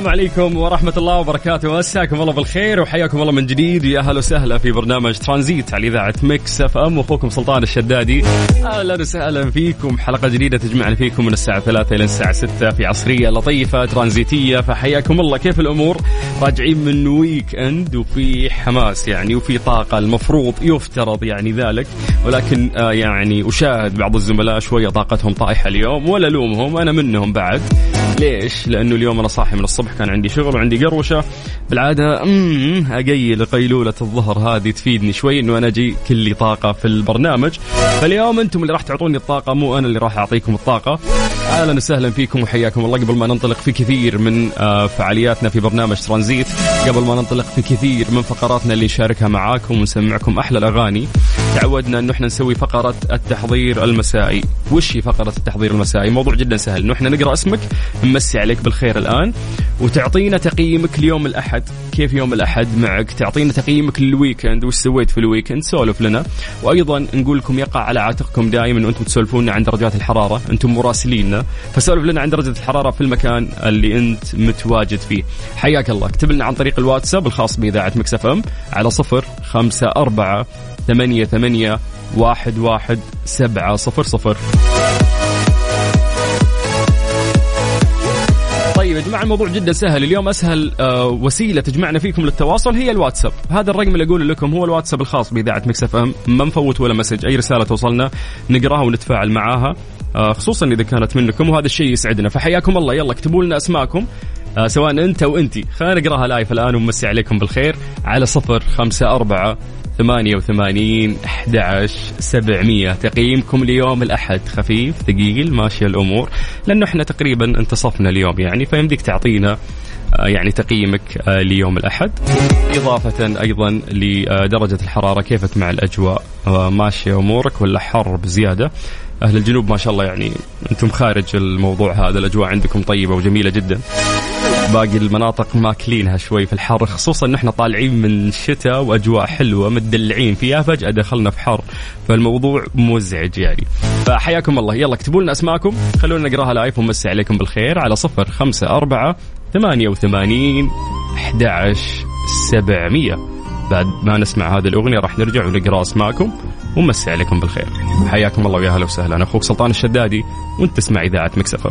السلام عليكم ورحمة الله وبركاته. مساكم الله بالخير وحياكم الله من جديد. يا أهلا وسهلا في برنامج ترانزيت على إذاعة Mix FM. أخوكم سلطان الشدادي. أهلا وسهلا فيكم. حلقة جديدة تجمعنا فيكم من الساعة 3 إلى الساعة 6 في عصرية لطيفة ترانزيتية. فحياكم الله. كيف الأمور؟ راجعين من weekend وفي حماس يعني وفي طاقة. المفروض يفترض يعني ذلك. ولكن آه يعني أشاهد بعض الزملاء شوية طاقتهم طايحة اليوم. ولا لومهم أنا منهم بعد. ليش؟ لأنه اليوم أنا صاحي من الصبح. كان عندي شغل وعندي قروشة. بالعادة أقيل قيلولة الظهر هذه تفيدني شوي إنه أنا أجي كلي طاقة في البرنامج. فاليوم أنتم اللي راح تعطوني الطاقة مو أنا اللي راح أعطيكم الطاقة. أهلا وسهلا فيكم وحياكم الله. قبل ما ننطلق في كثير من آه، فعالياتنا في برنامج ترانزيت قبل ما ننطلق في كثير من فقراتنا اللي نشاركها معاكم ونسمعكم أحلى الأغاني تعودنا انه إحنا نسوي فقرة التحضير المسائي. وش هي فقرة التحضير المسائي؟ موضوع جدا سهل. انه إحنا نقرأ اسمك نمسي عليك بالخير الآن وتعطينا تقييمك ليوم الأحد. كيف يوم الأحد معك؟ تعطينا تقييمك لل weekend وش سويت في ال weekend سولف لنا. وأيضا نقول لكم يقع على عاتقكم دائما وأنتم تسولفون عن درجات الحرارة. أنتم مراسليننا. فسولف لنا عن درجة الحرارة في المكان اللي أنت متواجد فيه. حياك الله. اكتب لنا عن طريق الواتساب الخاص بإذاعة Mix FM على صفر خمسة أربعة ثمانية ثمانية واحد واحد سبعة صفر صفر. طيب يا جماعة الموضوع جدا سهل. اليوم أسهل آه، وسيلة تجمعنا فيكم للتواصل هي الواتساب. هذا الرقم اللي أقول لكم هو الواتساب الخاص بإذاعة Mix FM. ما نفوت ولا message أي رسالة توصلنا نقراها ونتفاعل معاها آه، خصوصا إذا كانت منكم وهذا الشيء يسعدنا. فحياكم الله. يلا اكتبوا لنا أسماءكم آه، سواء أنت أو أنتي. خلينا نقرأها live الآن ونمسي عليكم بالخير. على صفر خمسة أربعة ثمانية وثمانين أحد سبعمية. تقييمكم ليوم الأحد. خفيف ثقيل ماشية الأمور. لأنه إحنا تقريبا انتصفنا اليوم يعني فيمديك تعطينا آه، يعني تقييمك آه، ليوم الأحد. إضافة أيضا لدرجة الحرارة. كيف مع الأجواء؟ آه، ماشية أمورك ولا حر بزيادة؟ أهل الجنوب ما شاء الله يعني أنتم خارج الموضوع هذا. الأجواء عندكم طيبة وجميلة جدا. باقي المناطق ماكلينها شوي في الحر خصوصا ان إحنا طالعين من شتاء وأجواء حلوة متدلعين فيها فجاه دخلنا في حر فالموضوع مزعج يعني. فحياكم الله يلا اكتبوا لنا أسماءكم خلونا نقراها لايف ونمسي عليكم بالخير على صفر خمسة أربعة ثمانية وثمانين أحد سبعمية. بعد ما نسمع هذه الأغنية راح نرجع ونقرأ أسماءكم ونمسي عليكم بالخير. حياكم الله ويا هلا وسهلا أنا أخوك سلطان الشدادي وأنت تسمع إذاعة Mix FM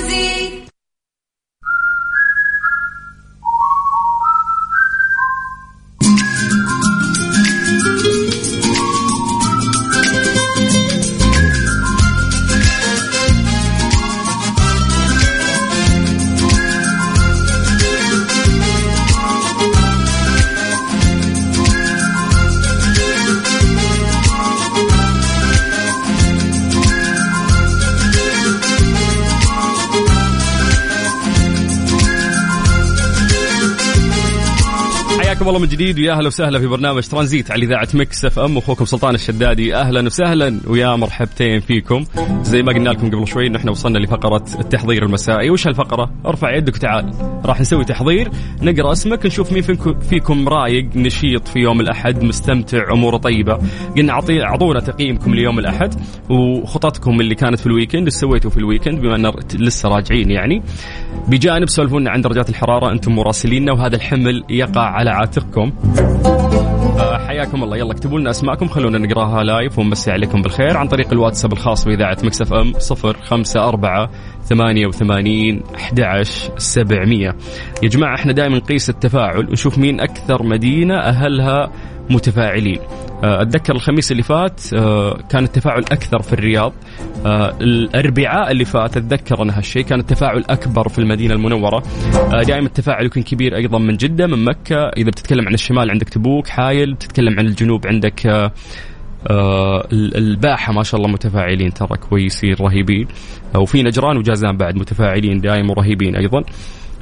حياكم الله من جديد ويا أهلا وسهلا في برنامج ترانزيت على إذاعة Mix FM أخوكم سلطان الشدادي. أهلا وسهلا ويا مرحبتين فيكم. زي ما قلنا لكم قبل شوي ان إحنا وصلنا لفقرة التحضير المسائي. وش هالفقرة؟ ارفع يدك وتعال. راح نسوي تحضير نقرأ اسمك نشوف مين فيكم رايق نشيط في يوم الأحد مستمتع أموره طيبة. قلنا أعطونا تقييمكم ليوم الأحد وخططكم اللي كانت في ال weekend إيش سويتوا في ال weekend بما أن لسه راجعين يعني. بجانب سولفونا عن درجات الحرارة أنتم مراسليننا وهذا الحمل يقع على عاتقكم آه، حياكم الله. يلا اكتبوا لنا أسماءكم خلونا نقراها live ونمسي عليكم بالخير عن طريق الواتساب الخاص بإذاعة Mix FM 054 88 11 700 يا جماعة إحنا دائما نقيس التفاعل ونشوف مين أكثر مدينة أهلها متفاعلين. آه، أتذكر الخميس اللي فات آه، كان التفاعل أكثر في الرياض. آه، الأربعاء اللي فات أتذكر ان هالشيء كان التفاعل أكبر في المدينة المنورة. دائما التفاعل يكون كبير أيضا من جدة من مكة. إذا بتتكلم عن الشمال عندك تبوك حايل. بتتكلم عن الجنوب عندك آه الباحة ما شاء الله متفاعلين ترى كويسين رهيبين. وفي نجران وجازان بعد متفاعلين دائما ورهيبين أيضا.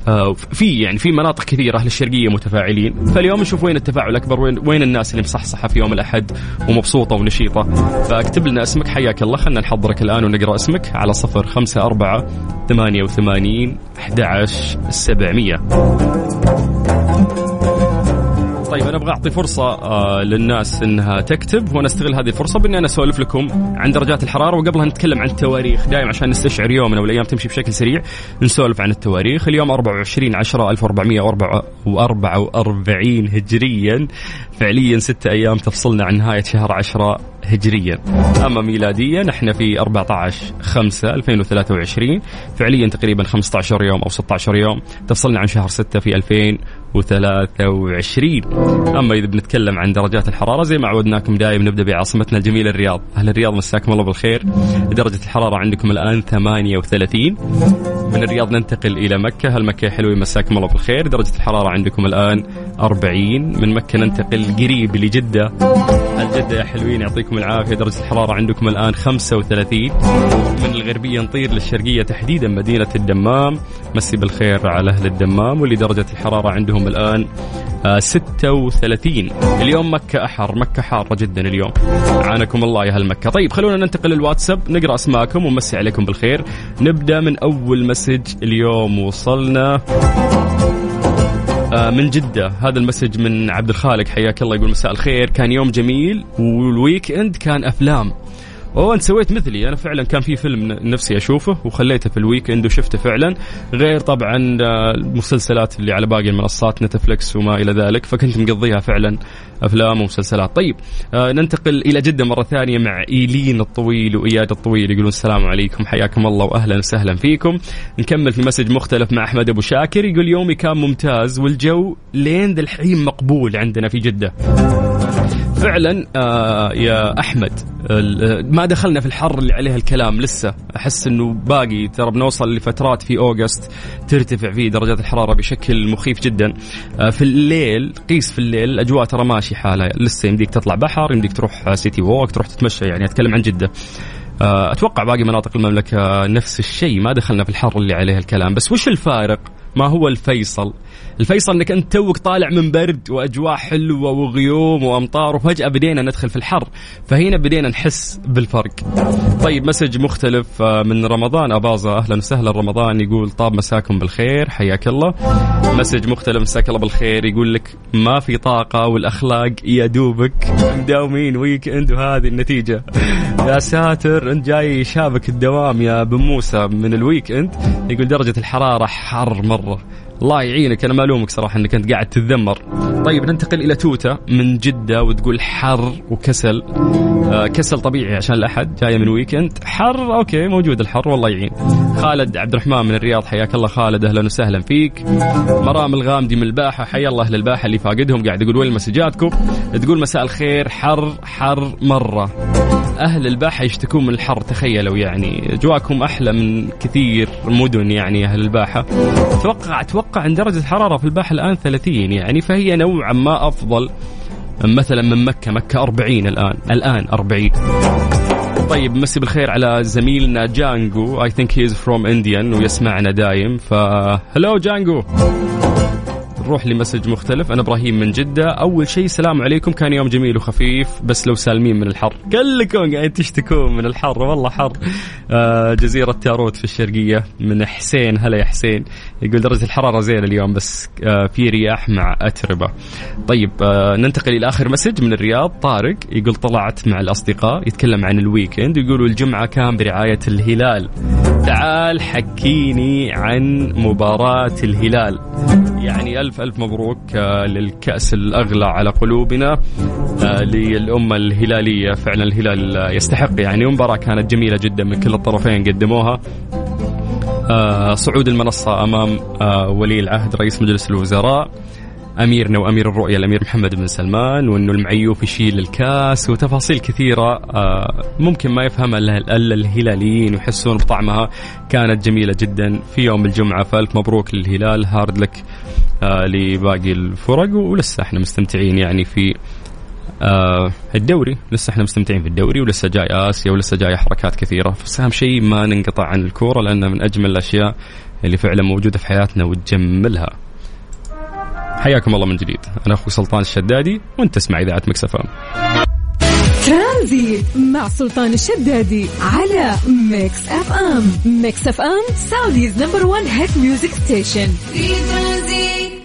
آه، في يعني في مناطق كثيرة أهل الشرقية متفاعلين. فاليوم نشوف وين التفاعل الاكبر وين وين الناس اللي مصحصحة في يوم الأحد ومبسوطة ونشيطة. فاكتب لنا اسمك حياك الله. خلينا نحضرك الآن ونقرأ اسمك على صفر خمسة أربعة ثمانية وثمانين أحد عشر سبعمية. طيب أنا أبغى أعطي فرصة آه للناس إنها تكتب وأنا استغل هذه الفرصة بإني أنا أسولف لكم عن درجات الحرارة وقبلها نتكلم عن التواريخ. دائما عشان نستشعر يومنا والأيام تمشي بشكل سريع نسولف عن التواريخ. اليوم 24 10 1444 هجريا. فعليا ستة أيام تفصلنا عن نهاية شهر 10 هجريا. أما ميلاديا إحنا في 14 5 2023 فعليا تقريبا 15 يوم أو 16 يوم تفصلنا عن شهر 6 في 2023 أما إذا بنتكلم عن درجات الحرارة زي ما عودناكم دائما نبدأ بعاصمتنا الجميلة الرياض. أهل الرياض مساكم الله بالخير. درجة الحرارة عندكم الآن 38 من الرياض ننتقل إلى مكة. هل مكة حلوة مساكم الله بالخير. درجة الحرارة عندكم الآن 40 من مكة ننتقل قريب لجدة. الجده يا حلوين يعطيكم العافية. درجة الحرارة عندكم الآن 35 من الغربية نطير للشرقية تحديدا مدينة الدمام. مسي بالخير على أهل الدمام. واللي درجه الحرارة عندهم الآن 36 آه، اليوم مكة أحر مكة حارة جدا اليوم. عانكم الله يا أهل مكة. طيب خلونا ننتقل للواتساب نقرأ أسماءكم ونمسي عليكم بالخير. نبدأ من أول مسج اليوم وصلنا آه، من جدة. هذا ال message من عبد الخالق حياك الله يقول مساء الخير. كان يوم جميل وال weekend كان أفلام. أوه أنت سويت مثلي. أنا فعلا كان في فيلم نفسي أشوفه وخليته في ال weekend وشفته فعلا غير طبعا آه، المسلسلات اللي على باقي المنصات نتفلكس وما إلى ذلك فكنت مقضيها فعلا أفلام ومسلسلات. طيب آه ننتقل إلى جدة مرة ثانية مع إيلين الطويل وإياد الطويل يقولون السلام عليكم حياكم الله واهلا وسهلا فيكم. نكمل في message مختلف مع أحمد أبو شاكر يقول يومي كان ممتاز والجو لين ذا الحين مقبول عندنا في جدة. فعلا آه يا أحمد ما دخلنا في الحر اللي عليه الكلام لسه. أحس إنه باقي ترى بنوصل لفترات في August ترتفع فيه درجات الحرارة بشكل مخيف جدا. آه في الليل قيس في الليل الأجواء ترى ماشي حالها. لسه يمديك تطلع بحر يمديك تروح City Walk تروح تتمشى يعني أتكلم عن جدة. آه أتوقع باقي مناطق المملكة نفس الشيء ما دخلنا في الحر اللي عليه الكلام. بس وش الفارق؟ ما هو الفيصل؟ الفيصل إنك أنت توك طالع من برد وأجواء حلوة وغيوم وأمطار وفجأة بدينا ندخل في الحر. فهنا بدينا نحس بالفرق. طيب message مختلف آه، من رمضان. أباظة أهلا وسهلا. رمضان يقول طاب مساكم بالخير حياك الله. message مختلف مساك الله بالخير. يقول لك ما في طاقة والأخلاق يا دوبك مداومين weekend وهذه النتيجة. يا ساتر أنت جاي شابك الدوام يا بن موسى من ال weekend يقول درجة الحرارة حر مرة. الله يعينك. أنا ما الومك صراحة إنك أنت قاعد تتذمر. طيب ننتقل إلى توتة من جدة وتقول حر وكسل. آه كسل طبيعي عشان الأحد جاية من weekend حر okay موجود الحر والله يعين. خالد عبد الرحمن من الرياض حياك الله خالد أهلا وسهلا فيك. مرام الغامدي من الباحة حيا الله أهل الباحة اللي فاقدهم قاعد يقول وين مسجاتكم؟ تقول مساء الخير حر حر مرة. أهل الباحة يشتكون من الحر تخيلوا يعني. أجواءكم أحلى من كثير مدن يعني أهل الباحة. أتوقع أتوقع أن درجة الحرارة في الباحة الآن 30 يعني فهي نوعا ما أفضل مثلا من مكة. مكة 40 الآن الآن 40 طيب مسي بالخير على زميلنا جانجو. I think he is from Indian ويسمعنا دايم. ف hello جانجو. نروح ل message مختلف. أنا إبراهيم من جدة. أول شيء سلام عليكم. كان يوم جميل وخفيف بس لو سالمين من الحر. كلكم قاعد تشتكون من الحر. والله حر. آه جزيرة تاروت في الشرقية من حسين. هلا يا حسين. يقول درجة الحرارة زين اليوم بس آه في رياح مع أتربة. طيب آه ننتقل إلى آخر message من الرياض. طارق يقول طلعت مع الأصدقاء يتكلم عن ال weekend. يقولوا الجمعة كان برعاية الهلال. تعال حكيني عن مباراة الهلال. يعني ألف ألف مبروك آه، للكأس الأغلى على قلوبنا آه، للأمة الهلالية فعلا الهلال يستحق. يعني مباراة كانت جميلة جدا من كل الطرفين قدموها. آه، صعود المنصة أمام ولي العهد رئيس مجلس الوزراء. اميرنا وامير الرؤيه الأمير محمد بن سلمان وانه المعيوف يشيل الكاس وتفاصيل كثيرة آه، ممكن ما يفهمها إلا الهلاليين ويحسون بطعمها كانت جميلة جدا. في يوم الجمعة فالف مبروك للهلال هارد لك آه، لباقي الفرق ولسه إحنا مستمتعين يعني في آه الدوري. لسه إحنا مستمتعين في الدوري ولسه جاي آسيا ولسه جاي حركات كثيرة. بس شيء ما ننقطع عن الكورة لانها من أجمل الأشياء اللي فعلا موجودة في حياتنا وتجملها. حياكم الله من جديد. أنا أخوي سلطان الشدادي وأنت تسمع إذاعة مكسفه ترانزيت مع سلطان الشدادي على Mix FM. Mix FM Saudi's number 1 hit music station في ترانزيت.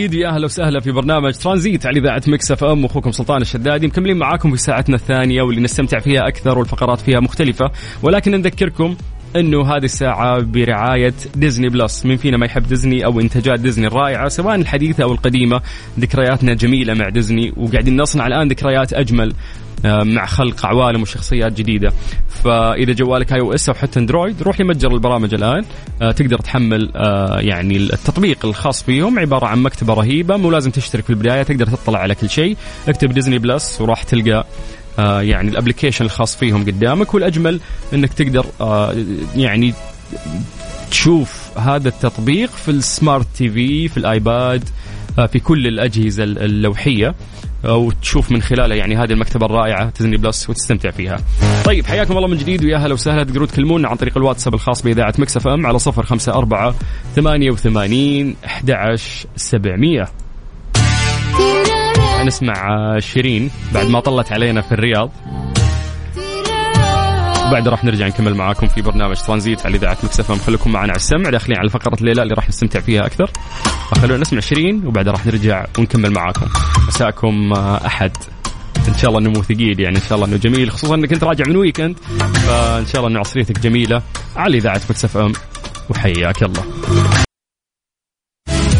جديد يا أهلا وسهلا في برنامج ترانزيت على إذاعة Mix FM. أخوكم سلطان الشدادي. مكملين معاكم في ساعتنا الثانية واللي نستمتع فيها أكثر والفقرات فيها مختلفة. ولكن نذكركم إنه هذه الساعة برعاية Disney Plus، من فينا ما يحب ديزني أو إنتاجات ديزني الرائعة سواء الحديثة أو القديمة، ذكرياتنا جميلة مع ديزني. وقاعدين نصنع الآن ذكريات أجمل. مع خلق عوالم وشخصيات جديدة. فإذا جوالك iOS أو حتى Android روح لمتجر البرامج الآن. آه، تقدر تحمل آه، يعني التطبيق الخاص فيهم عبارة عن مكتبة رهيبة مو لازم تشترك في البداية تقدر تطلع على كل شيء. اكتب Disney Plus وراح تلقى آه، يعني ال application الخاص فيهم قدامك. والأجمل إنك تقدر آه، يعني تشوف هذا التطبيق في ال smart TV في ال iPad آه، في كل الأجهزة اللوحية وتشوف من خلالها يعني هذه المكتبة الرائعة Disney Plus وتستمتع فيها. طيب حياكم الله من جديد ويا هلا وسهلا تقدروا تكلمونا عن طريق الواتساب الخاص بإذاعة Mix FM على 054 88 11 700. نسمع آه، شيرين بعد ما طلت علينا في الرياض وبعد راح نرجع نكمل معاكم في برنامج ترانزيت على إذاعة Mix FM. خليكم معنا على السمع. داخلين على فقرة ليه لا اللي راح نستمتع فيها أكثر. خلونا نسمع شيرين وبعد راح نرجع ونكمل معاكم. مساءكم آه، أحد. إن شاء الله إنه ثقيل يعني إن شاء الله إنه جميل. خصوصا إنك أنت راجع من weekend فإن شاء الله إنه عصريتك جميلة على إذاعة Mix FM. وحياك الله.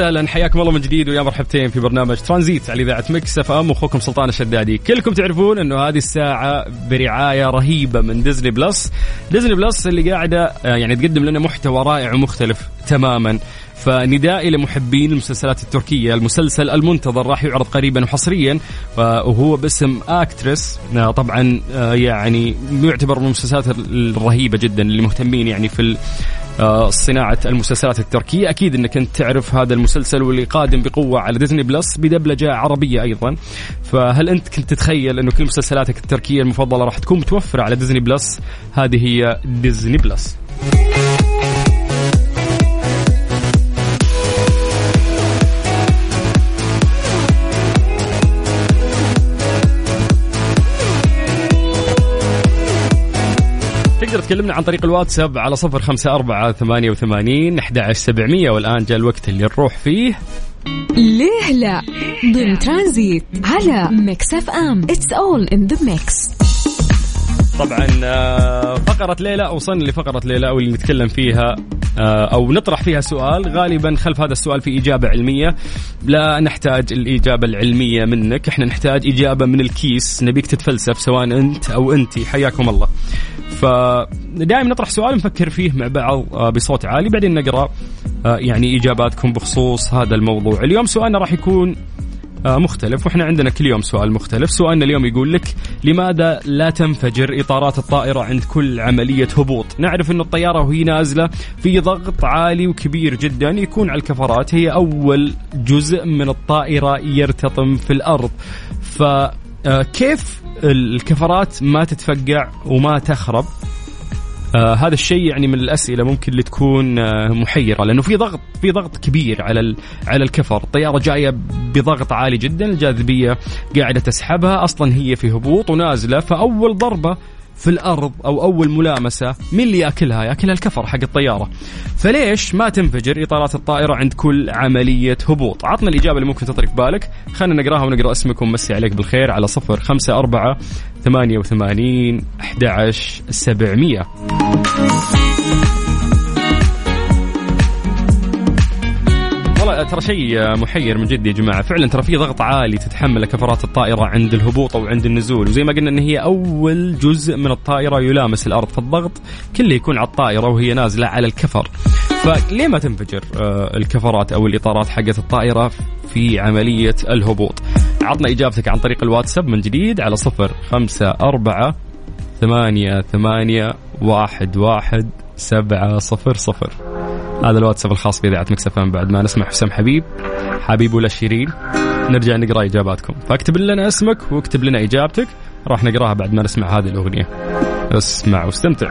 وسهلا. حياكم الله من جديد ويا مرحبتين في برنامج ترانزيت على إذاعة Mix FM. واخوكم سلطان الشدادي، كلكم تعرفون إنه هذه الساعة برعاية رهيبة من Disney Plus، Disney Plus اللي قاعدة آه، يعني تقدم لنا محتوى رائع ومختلف تماما، فنداء لمحبين المسلسلات التركية. المسلسل المنتظر راح يعرض قريبا وحصريا وهو باسم Aktris آه، طبعا آه، يعني يعتبر من المسلسلات الرهيبة جدا اللي مهتمين يعني في آه، صناعة المسلسلات التركية. أكيد أنك أنت تعرف هذا المسلسل واللي قادم بقوة على Disney Plus بدبلجة عربية أيضا. فهل أنت كنت تتخيل أنه كل مسلسلاتك التركية المفضلة راح تكون متوفرة على Disney Plus؟ هذه هي Disney Plus. تقدر تكلمنا عن طريق الواتساب على صفر خمسة أربعة ثمانية وثمانين أحد سبعمية والآن جاء الوقت اللي نروح فيه. ليه لا؟ ضمن ترانزيت على Mix FM. It's all in the mix طبعا آه، فقرة ليه لا وصلنا لفقرة ليه لا واللي نتكلم فيها آه، أو نطرح فيها سؤال. غالبا خلف هذا السؤال في إجابة علمية. لا نحتاج الإجابة العلمية منك. إحنا نحتاج إجابة من الكيس. نبيك تتفلسف سواء أنت أو انت حياكم الله. فدائما نطرح سؤال نفكر فيه مع بعض آه، بصوت عالي بعدين نقرأ يعني إجاباتكم بخصوص هذا الموضوع. اليوم سؤالنا راح يكون آه، مختلف وإحنا عندنا كل يوم سؤال مختلف. سؤالنا اليوم يقول لك لماذا لا تنفجر إطارات الطائرة عند كل عملية هبوط؟ نعرف إن الطيارة وهي نازلة في ضغط عالي وكبير جدا يكون على الكفرات. هي أول جزء من الطائرة يرتطم في الأرض. فكيف الكفرات ما تتفقع وما تخرب. آه هذا الشيء يعني من الأسئلة ممكن اللي تكون آه محيرة لأنه في ضغط في ضغط كبير على على الكفر، الطياره جاية بضغط عالي جدا، الجاذبية قاعدة تسحبها، أصلا هي في هبوط ونازلة فأول ضربة في الأرض أو أول ملامسة مين اللي يأكلها؟ يأكلها الكفر حق الطيارة. فليش ما تنفجر إطارات الطائرة عند كل عملية هبوط؟ عطنا الإجابة اللي ممكن تطري في بالك، خلينا نقراها ونقرأ اسمكم ونمسي عليك بالخير على 054 88 11 700. ترى شيء محير من جد يا جماعة فعلا ترى في ضغط عالي تتحمله كفرات الطائرة عند الهبوط أو عند النزول وزي ما قلنا إن هي أول جزء من الطائرة يلامس الأرض فالضغط كله يكون على الطائرة وهي نازلة على الكفر. فليه ما تنفجر آه، الكفرات أو الإطارات حقت الطائرة في عملية الهبوط؟ عطنا إجابتك عن طريق الواتساب من جديد على صفر خمسة أربعة ثمانية ثمانية واحد واحد سبعة صفر صفر. هذا الواتساب الخاص بإذاعة مكسفان بعد ما نسمع حسام حبيب حبيب ولا شيرين نرجع نقرأ إجاباتكم. فاكتب لنا اسمك واكتب لنا إجابتك راح نقراها بعد ما نسمع هذه الأغنية. اسمع واستمتع.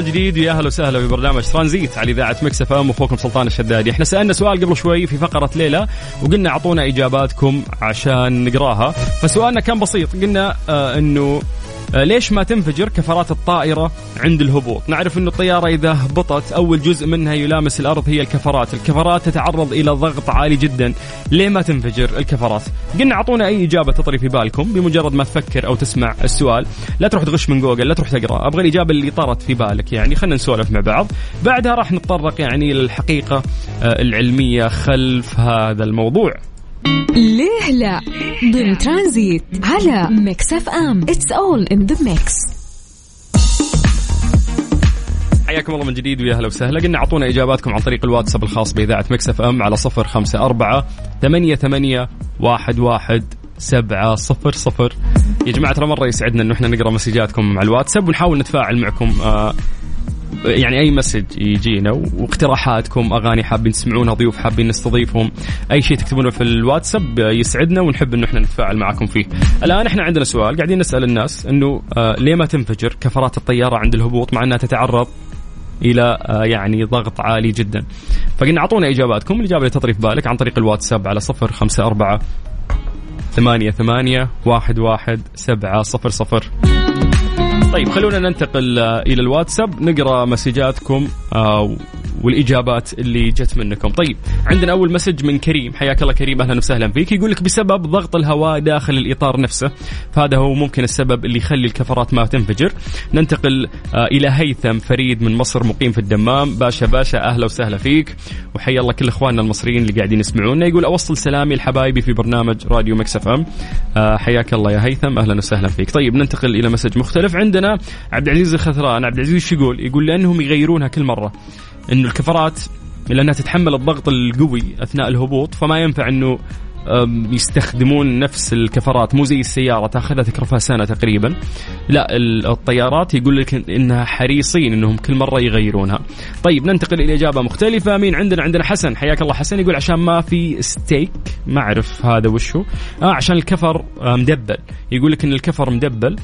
من جديد. ويا أهلا وسهلا في برنامج ترانزيت على إذاعة مكس إف إم وأخوكم سلطان الشدادي، إحنا سألنا سؤال قبل شوي في فقرة ليلة وقلنا أعطونا إجاباتكم عشان نقراها، فسؤالنا كان بسيط. قلنا آه إنه ليش ما تنفجر كفرات الطائرة عند الهبوط؟ نعرف أن الطيارة إذا هبطت أول جزء منها يلامس الأرض هي الكفرات. الكفرات تتعرض إلى ضغط عالي جدا. ليه ما تنفجر الكفرات؟ قلنا أعطونا أي إجابة تطري في بالكم بمجرد ما تفكر أو تسمع السؤال. لا تروح تغش من جوجل لا تروح تقرأ. أبغى الإجابة اللي طرت في بالك يعني. خلينا نسولف مع بعض. بعدها راح نتطرق يعني للحقيقة آه، العلمية خلف هذا الموضوع. ليه لا؟ ضمن ترانزيت على ميكس اف ام. it's all in the mix حياكم الله من جديد ويا أهلا وسهلا. قلنا أعطونا إجاباتكم عن طريق الواتساب الخاص بإذاعة مكس اف ام على صفر خمسة أربعة ثمانية ثمانية واحد واحد سبعة صفر صفر يا جماعة ترى مرة يسعدنا انه إحنا نقرا مسجاتكم على الواتساب ونحاول نتفاعل معكم آه يعني أي مسج يجينا واقتراحاتكم أغاني حابين تسمعونها ضيوف حابين نستضيفهم أي شيء تكتبونه في الواتساب يسعدنا ونحب انه إحنا نتفاعل معكم فيه. الآن إحنا عندنا سؤال قاعدين نسأل الناس إنه آه ليه ما تنفجر كفرات الطيارة عند الهبوط مع إنها تتعرض إلى آه يعني ضغط عالي جدا؟ فقلنا أعطونا إجاباتكم الإجابة اللي تطري في بالك عن طريق الواتساب على صفر خمسة أربعة ثمانية ثمانية واحد واحد سبعة صفر صفر. طيب خلونا ننتقل إلى الواتساب. نقرأ مسجاتكم آه، والإجابات اللي جت منكم. طيب عندنا أول مسج من كريم. حياك الله كريم أهلا وسهلا فيك. يقول لك بسبب ضغط الهواء داخل الإطار نفسه فهذا هو ممكن السبب اللي يخلي الكفرات ما تنفجر. ننتقل آه، إلى هيثم فريد من مصر مقيم في الدمام. باشا باشا أهلا وسهلا فيك. وحيا الله كل إخواننا المصريين اللي قاعدين يسمعونا. يقول أوصل سلامي لحبايبي في برنامج راديو مكس اف ام. آه، حياك الله يا هيثم. أهلا وسهلا فيك. طيب ننتقل إلى message مختلف. عندنا عبد العزيز الخثران. عبد العزيز يقول؟ يقول لأنهم يغيرونها كل مرة. إنه الكفرات لانها تتحمل الضغط القوي أثناء الهبوط فما ينفع إنه يستخدمون نفس الكفرات مو زي السيارة تأخذها تكرفها سنة تقريبا. لا ال- الطيارات يقول لك إنها حريصين إنهم كل مرة يغيرونها. طيب ننتقل إلى إجابة مختلفة. مين؟ عندنا عندنا حسن. حياك الله حسن يقول عشان ما في ستيك ما أعرف هذا وشو. آه عشان الكفر آه، مدبل. يقول لك إن الكفر مدبل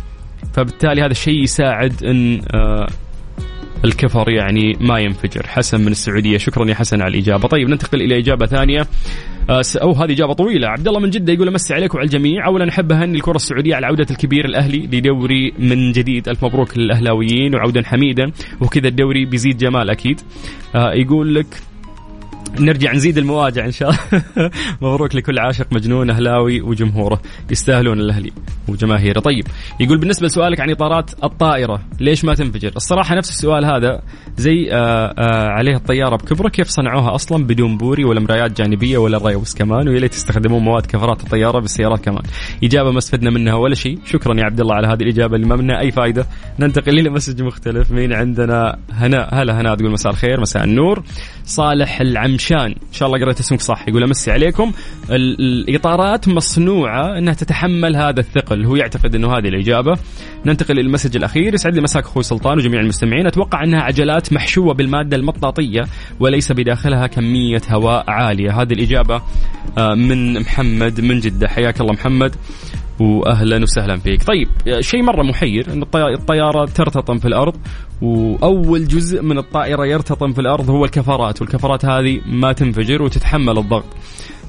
فبالتالي هذا الشيء يساعد إن آه، الكفر يعني ما ينفجر. حسن من السعودية شكرا يا حسن على الإجابة. طيب ننتقل إلى إجابة ثانية. آه، أو هذه إجابة طويلة. عبد الله من جدة يقول أمسي عليك وعلى الجميع. اولا أحب أهني الكرة السعودية على عودة الكبير الأهلي لدوري من جديد. ألف مبروك للأهلاويين وعودا حميدا. وكذا الدوري بيزيد جمال أكيد. آه، يقول لك نرجع نزيد المواجع إن شاء الله. مبروك لكل عاشق مجنون أهلاوي وجمهوره. يستاهلون الأهلي وجماهيره. طيب يقول بالنسبة لسؤالك عن إطارات الطائرة ليش ما تنفجر؟ الصراحة نفس السؤال هذا زي آه آه عليه الطيارة بكبره كيف صنعوها أصلا بدون بوري ولا مرايات جانبية ولا ريوس كمان ويا ليت مواد كفرات الطيارة بالسيارات كمان. إجابة ما استفدنا منها ولا شيء. شكرا يا عبد الله على هذه الإجابة اللي ما منها أي فائده ننتقل إلى message مختلف. مين عندنا؟ هناء هلا هناء تقول مساء الخير مساء النور. صالح العمشان إن شاء الله قريت اسمك صح. يقول أمسي عليكم. ال- الإطارات مصنوعة إنها تتحمل هذا الثقل. هو يعتقد إنه هذه الإجابة. ننتقل لل message الأخير. يسعد لي مساك أخوي سلطان وجميع المستمعين. أتوقع أنها عجلات محشوة بالمادة المطاطية وليس بداخلها كمية هواء عالية. هذه الإجابة آه، من محمد من جدة. حياك الله محمد. واهلا وسهلا فيك. طيب شيء مرة محير إن الطي- الطيارة ترتطم في الأرض وأول جزء من الطائرة يرتطم في الأرض هو الكفرات والكفرات هذه ما تنفجر وتتحمل الضغط.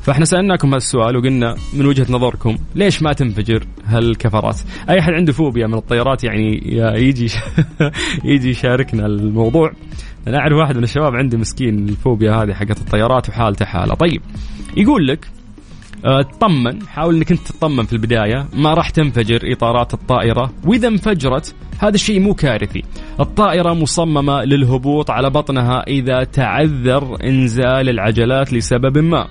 فإحنا سألناكم هذا السؤال وقلنا من وجهة نظركم ليش ما تنفجر هالكفرات؟ أي أحد عنده فوبيا من الطيارات يعني يجي يجي يشاركنا الموضوع. أنا أعرف واحد من الشباب عنده مسكين الفوبيا هذه حقت الطيارات وحالته حالة. طيب يقول لك آه، تطمن حاول إنك أنت تطمن في البداية. ما راح تنفجر إطارات الطائرة. وإذا انفجرت هذا الشيء مو كارثي. الطائرة مصممة للهبوط على بطنها إذا تعذر إنزال العجلات لسبب ما.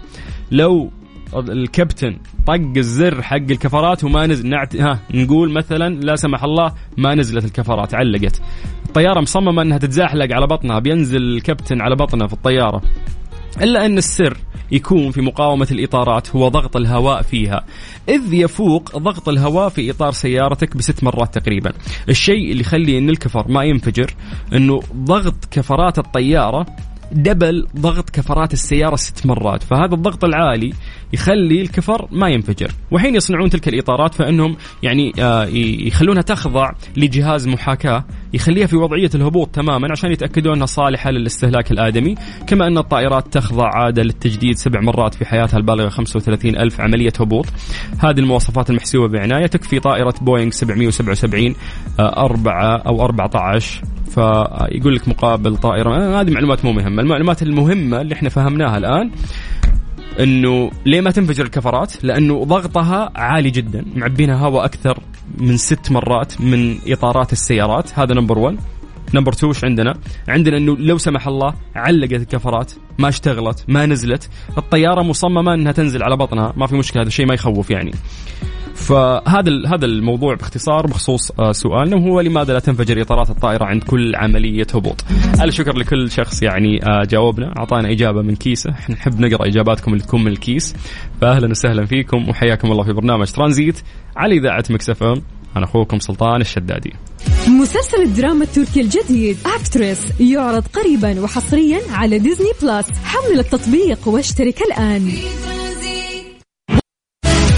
لو الكابتن طق الزر حق الكفرات وما نزل نعت... ها نقول مثلا لا سمح الله ما نزلت الكفرات علقت. الطيارة مصممة إنها تتزاحلق على بطنها. بينزل الكابتن على بطنه في الطيارة. إلا أن السر يكون في مقاومة الإطارات هو ضغط الهواء فيها. إذ يفوق ضغط الهواء في إطار سيارتك بست مرات تقريبا. الشيء اللي يخلي أن الكفر ما ينفجر أنه ضغط كفرات الطيارة دبل ضغط كفرات السيارة ست مرات فهذا الضغط العالي يخلي الكفر ما ينفجر. وحين يصنعون تلك الإطارات فإنهم يعني آه، يخلونها تخضع لجهاز محاكاة يخليها في وضعية الهبوط تماما عشان يتأكدون أنها صالحة للاستهلاك الآدمي. كما أن الطائرات تخضع عادة للتجديد سبع مرات في حياتها البالغة 35 ألف عملية هبوط. هذه المواصفات المحسوبة بعناية تكفي طائرة بوينغ 777 آه، أربعة أو 14 فيقول لك مقابل طائرة آه، هذه معلومات مو مهمة المعلومات المهمة اللي إحنا فهمناها الآن إنه ليه ما تنفجر الكفرات؟ لأنه ضغطها عالي جدا، معبينها هواء أكثر من ست مرات من إطارات السيارات، هذا number 1. نمبر 2 وش عندنا؟ عندنا إنه لو سمح الله علقت الكفرات، ما اشتغلت، ما نزلت، الطيارة مصممة إنها تنزل على بطنها، ما في مشكلة هذا الشيء ما يخوف يعني. فهذا هذا الموضوع باختصار بخصوص آه، سؤالنا وهو لماذا لا تنفجر إطارات الطائرة عند كل عملية هبوط. الف شكر لكل شخص يعني آه، جاوبنا. أعطانا إجابة من كيسة، إحنا نحب نقرأ إجاباتكم اللي تكون من الكيس. فاهلا وسهلا فيكم وحياكم الله في برنامج ترانزيت. على اذاعه مكس اف ام أنا أخوكم سلطان الشدادي. مسلسل الدراما التركي الجديد أكترس يعرض قريبا وحصريا على ديزني بلس حمل التطبيق واشترك الآن.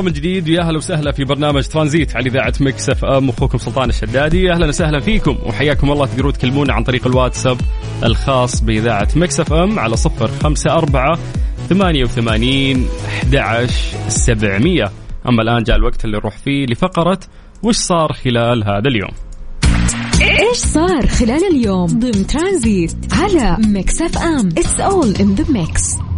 الله من جديد ويا أهلا وسهلا في برنامج ترانزيت على إذاعة مكس أف أم أخوكم سلطان الشدادي. أهلا وسهلا فيكم وحياكم الله تقدرون تكلمونا عن طريق الواتساب الخاص بإذاعة مكس أف أم على صفر خمسة أربعة ثمانية وثمانين أحد سبعمية. أما الآن جاء الوقت اللي نروح فيه لفقرة وش صار خلال هذا اليوم؟ إيش صار خلال اليوم ضمن ترانزيت على ميكس أف أم؟ it's all in the mix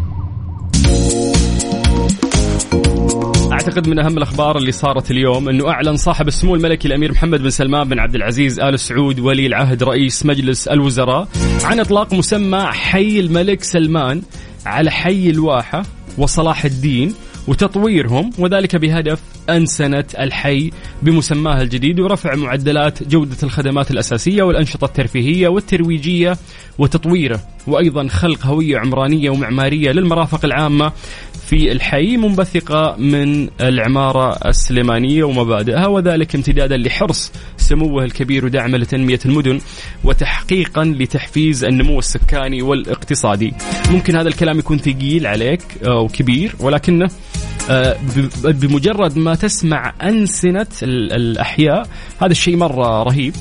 أعتقد من أهم الأخبار اللي صارت اليوم أنه أعلن صاحب السمو الملكي الأمير محمد بن سلمان بن عبد العزيز آل سعود ولي العهد رئيس مجلس الوزراء عن إطلاق مسمى حي الملك سلمان على حي الواحة وصلاح الدين. وتطويرهم وذلك بهدف أنسنة الحي بمسماه الجديد ورفع معدلات جودة الخدمات الأساسية والأنشطة الترفيهية والترويجية وتطويره وأيضا خلق هوية عمرانية ومعمارية للمرافق العامة في الحي منبثقة من العمارة السليمانية ومبادئها وذلك امتدادا لحرص سموه الكبير ودعمه لتنمية المدن وتحقيقا لتحفيز النمو السكاني والاقتصادي. ممكن هذا الكلام يكون ثقيل عليك آه، وكبير ولكنه آه، بمجرد ما تسمع أنسنة ال- الأحياء هذا الشيء مرة رهيب.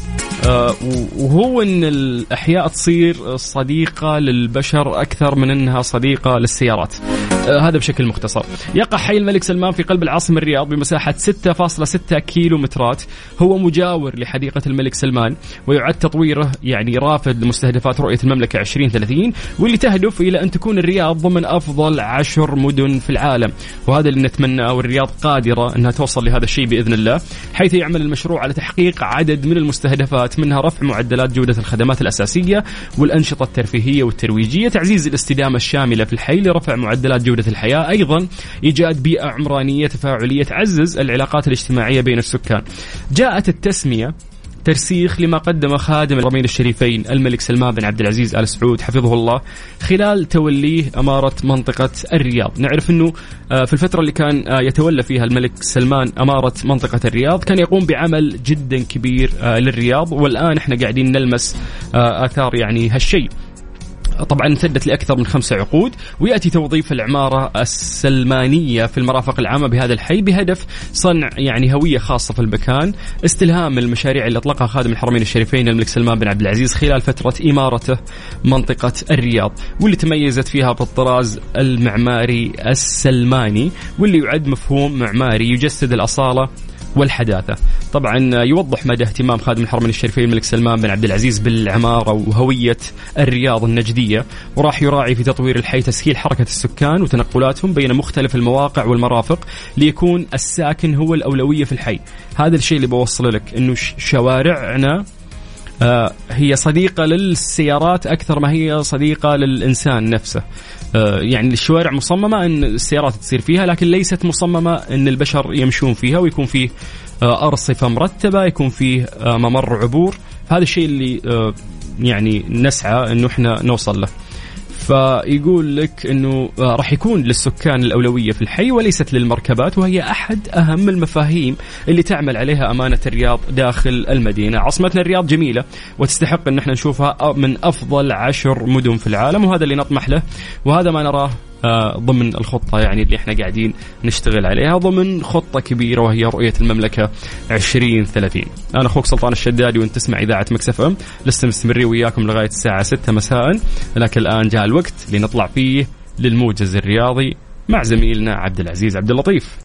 آه، وهو أن الأحياء تصير صديقة للبشر أكثر من أنها صديقة للسيارات. هذا بشكل مختصر. يقع حي الملك سلمان في قلب العاصمة الرياض بمساحة 6.6 كيلو مترات هو مجاور لحديقة الملك سلمان ويعد تطويره يعني رافد لمستهدفات رؤية المملكة 2030 واللي تهدف إلى أن تكون الرياض ضمن أفضل عشر مدن في العالم. وهذا اللي نتمناه والرياض قادرة أنها توصل لهذا الشيء بإذن الله حيث يعمل المشروع على تحقيق عدد من المستهدفات منها رفع معدلات جودة الخدمات الأساسية والأنشطة الترفيهية والترويجية تعزيز الاستدامة الشاملة في الحي لرفع معدلات جودة الحياة. أيضا إيجاد بيئة عمرانية تفاعلية تعزز العلاقات الاجتماعية بين السكان. جاءت التسمية ترسيخ لما قدم خادم الحرمين الشريفين الملك سلمان بن عبد العزيز آل سعود حفظه الله خلال توليه أمارة منطقة الرياض، نعرف أنه آه، في الفترة اللي كان آه، يتولى فيها الملك سلمان أمارة منطقة الرياض كان يقوم بعمل جدا كبير آه، للرياض. والآن إحنا قاعدين نلمس آثار يعني هالشيء. طبعا امتدت لأكثر من خمسة عقود ويأتي توظيف العمارة السلمانية في المرافق العامة بهذا الحي بهدف صنع يعني هوية خاصة في المكان، استلهام المشاريع اللي أطلقها خادم الحرمين الشريفين الملك سلمان بن عبد العزيز خلال فترة إمارته منطقة الرياض، واللي تميزت فيها بالطراز المعماري السلماني واللي يعد مفهوم معماري يجسد الأصالة والحداثة. طبعا يوضح مدى اهتمام خادم الحرمين الشريفين الملك سلمان بن عبد العزيز بالعمارة وهوية الرياض النجدية وراح يراعي في تطوير الحي تسهيل حركة السكان وتنقلاتهم بين مختلف المواقع والمرافق ليكون الساكن هو الأولوية في الحي. هذا الشيء اللي بوصل لك أنه شوارعنا هي صديقة للسيارات أكثر ما هي صديقة للإنسان نفسه. آه، يعني الشوارع مصممة أن السيارات تصير فيها لكن ليست مصممة أن البشر يمشون فيها ويكون فيه آه، أرصفة مرتبة يكون فيه آه، ممر عبور. هذا الشيء اللي آه، يعني نسعى أنه إحنا نوصل له. فيقول لك إنه آه، راح يكون للسكان الأولوية في الحي وليست للمركبات وهي أحد أهم المفاهيم اللي تعمل عليها أمانة الرياض داخل المدينة، عاصمتنا الرياض جميلة وتستحق إن إحنا نشوفها من أفضل عشر مدن في العالم وهذا اللي نطمح له وهذا ما نراه آه، ضمن الخطة يعني اللي إحنا قاعدين نشتغل عليها ضمن خطة كبيرة وهي رؤية المملكة 2030 أنا أخوك سلطان الشدادي وأنت تسمع إذاعة مكسف أم. لسه مستمرين وياكم لغاية الساعة 6 مساء. لكن الآن جاء الوقت لنطلع فيه للموجز الرياضي مع زميلنا عبد العزيز عبد اللطيف.